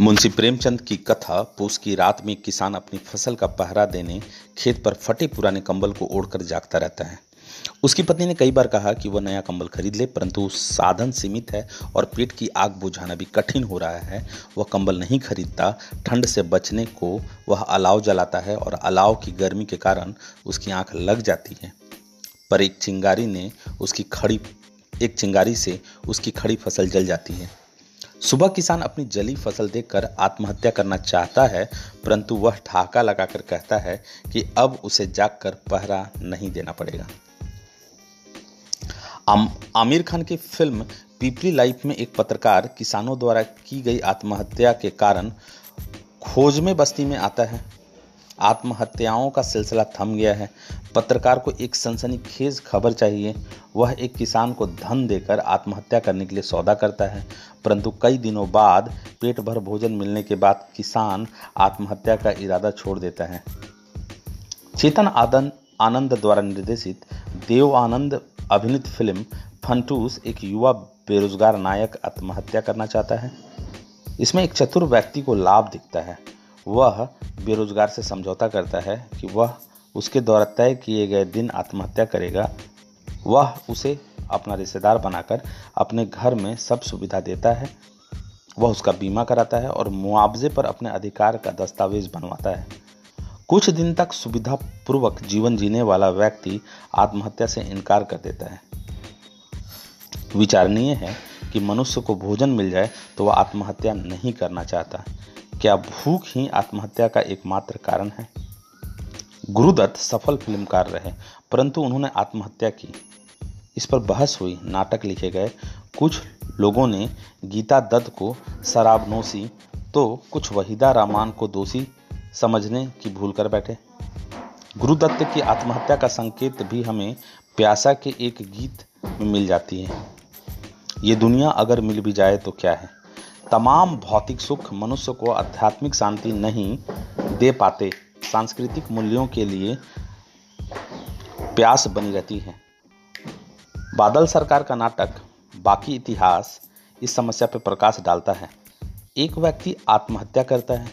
मुंशी प्रेमचंद की कथा पूस की रात में किसान अपनी फ़सल का पहरा देने, खेत पर फटे पुराने कंबल को ओढ़कर जागता रहता है। उसकी पत्नी ने कई बार कहा कि वह नया कंबल खरीद ले, परंतु साधन सीमित है और पेट की आग बुझाना भी कठिन हो रहा है। वह कंबल नहीं खरीदता, ठंड से बचने को वह अलाव जलाता है और अलाव की गर्मी के कारण उसकी आँख लग जाती है। पर एक चिंगारी ने उसकी खड़ी, एक चिंगारी से उसकी खड़ी फ़सल जल जाती है। सुबह किसान अपनी जली फ़सल देखकर आत्महत्या करना चाहता है परंतु वह ठाका लगाकर कहता है कि अब उसे जागकर पहरा नहीं देना पड़ेगा। आम, आमिर खान की फ़िल्म पीपली लाइफ में एक पत्रकार किसानों द्वारा की गई आत्महत्या के कारण खोज में बस्ती में आता है। आत्महत्याओं का सिलसिला थम गया है। पत्रकार को एक सनसनीखेज खबर चाहिए। वह एक किसान को धन देकर आत्महत्या करने के लिए सौदा करता है। परंतु कई दिनों बाद पेट भर भोजन मिलने के बाद किसान आत्महत्या का इरादा छोड़ देता है। चेतन आदन आनंद द्वारा निर्देशित देव आनंद अभिनीत फ़िल्म फंटूस एक युवा बेरोजगार नायक आत्महत्या करना चाहता है। इसमें एक चतुर व्यक्ति को लाभ दिखता है। वह बेरोजगार से समझौता करता है कि वह उसके द्वारा तय किए गए दिन आत्महत्या करेगा। वह उसे अपना रिश्तेदार बनाकर अपने घर में सब सुविधा देता है। वह उसका बीमा कराता है और मुआवजे पर अपने अधिकार का दस्तावेज़ बनवाता है। कुछ दिन तक सुविधा पूर्वक जीवन जीने वाला व्यक्ति आत्महत्या से इनकार कर देता है। विचारणीय है कि मनुष्य को भोजन मिल जाए तो वह आत्महत्या नहीं करना चाहता। क्या भूख ही आत्महत्या का एकमात्र कारण है? गुरुदत्त सफल फिल्मकार रहे, परंतु उन्होंने आत्महत्या की। इस पर बहस हुई, नाटक लिखे गए कुछ लोगों ने गीता दत्त को शराबनोशी तो कुछ वहीदा रामान को दोषी समझने की भूल कर बैठे। गुरुदत्त की आत्महत्या का संकेत भी हमें प्यासा के एक गीत में मिल जाती है। ये दुनिया अगर मिल भी जाए तो क्या है? तमाम भौतिक सुख मनुष्य को आध्यात्मिक शांति नहीं दे पाते, सांस्कृतिक मूल्यों के लिए प्यास बनी रहती है। बादल सरकार का नाटक, बाकी इतिहास इस समस्या पर प्रकाश डालता है। एक व्यक्ति आत्महत्या करता है।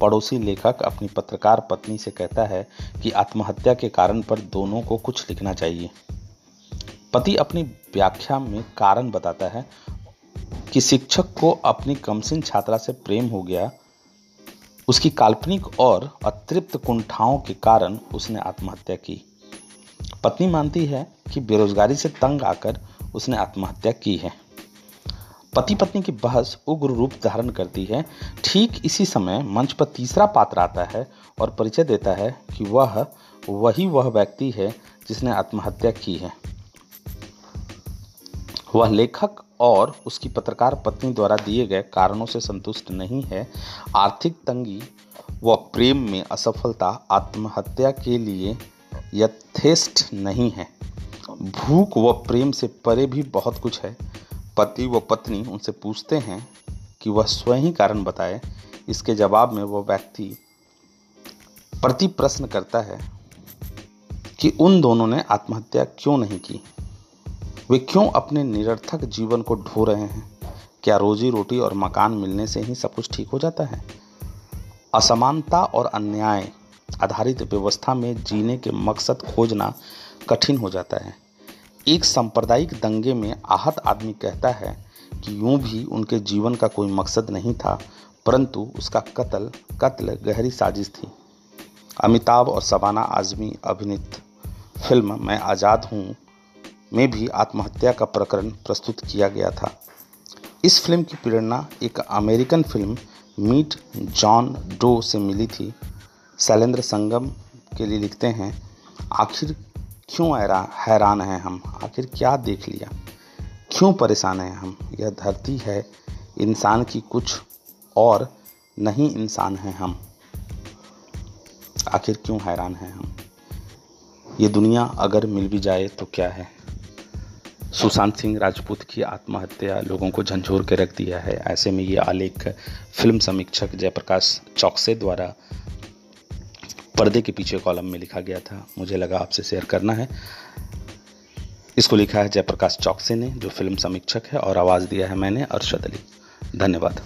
पड़ोसी लेखक अपनी पत्रकार पत्नी से कहता है कि आत्महत्या के कारण पर दोनों को कुछ लिखना चाहिए। पति अपनी व्याख्या में कारण बताता है कि शिक्षक को अपनी कमसिन छात्रा से प्रेम हो गया, उसकी काल्पनिक और अतृप्त कुंठाओं के कारण उसने आत्महत्या की। पत्नी मानती है कि बेरोजगारी से तंग आकर उसने आत्महत्या की है। पति पत्नी की बहस उग्र रूप धारण करती है। ठीक इसी समय मंच पर तीसरा पात्र आता है और परिचय देता है कि वह, वही वह व्यक्ति है जिसने आत्महत्या की है। वह लेखक और उसकी पत्रकार पत्नी द्वारा दिए गए कारणों से संतुष्ट नहीं है। आर्थिक तंगी व प्रेम में असफलता, आत्महत्या के लिए यथेष्ट नहीं है। भूख व प्रेम से परे भी बहुत कुछ है। पति व पत्नी उनसे पूछते हैं कि वह स्वयं ही कारण बताए। इसके जवाब में वह व्यक्ति प्रति प्रश्न करता है कि उन दोनों ने आत्महत्या क्यों नहीं की? वे क्यों अपने निरर्थक जीवन को ढो रहे हैं? क्या रोजी रोटी और मकान मिलने से ही सब कुछ ठीक हो जाता है? असमानता और अन्याय आधारित व्यवस्था में जीने के मकसद खोजना कठिन हो जाता है। एक सांप्रदायिक दंगे में आहत आदमी कहता है कि यूँ भी उनके जीवन का कोई मकसद नहीं था, परंतु उसका कत्ल कत्ल गहरी साजिश थी। अमिताभ और सबाना आजमी अभिनीत फ़िल्म, मैं आज़ाद हूँ में भी आत्महत्या का प्रकरण प्रस्तुत किया गया था। इस फ़िल्म की प्रेरणा एक American film Meet John Doe से मिली थी। शैलेंद्र संगम के लिए लिखते हैं, आखिर क्यों हैरान हैं हम? आखिर क्या देख लिया? क्यों परेशान हैं हम? यह धरती है, इंसान की कुछ और नहीं इंसान हैं हम। आखिर क्यों हैरान हैं हम? ये दुनिया अगर मिल भी जाए तो क्या है? सुशांत सिंह राजपूत की आत्महत्या लोगों को झंझोर के रख दिया है। ऐसे में ये आलेख फ़िल्म समीक्षक जयप्रकाश चौकसे द्वारा पर्दे के पीछे कॉलम में लिखा गया था। मुझे लगा आपसे शेयर करना है। इसको लिखा है जयप्रकाश चौकसे ने, जो फ़िल्म समीक्षक है, और आवाज़ दिया है मैंने, अरशद अली। धन्यवाद।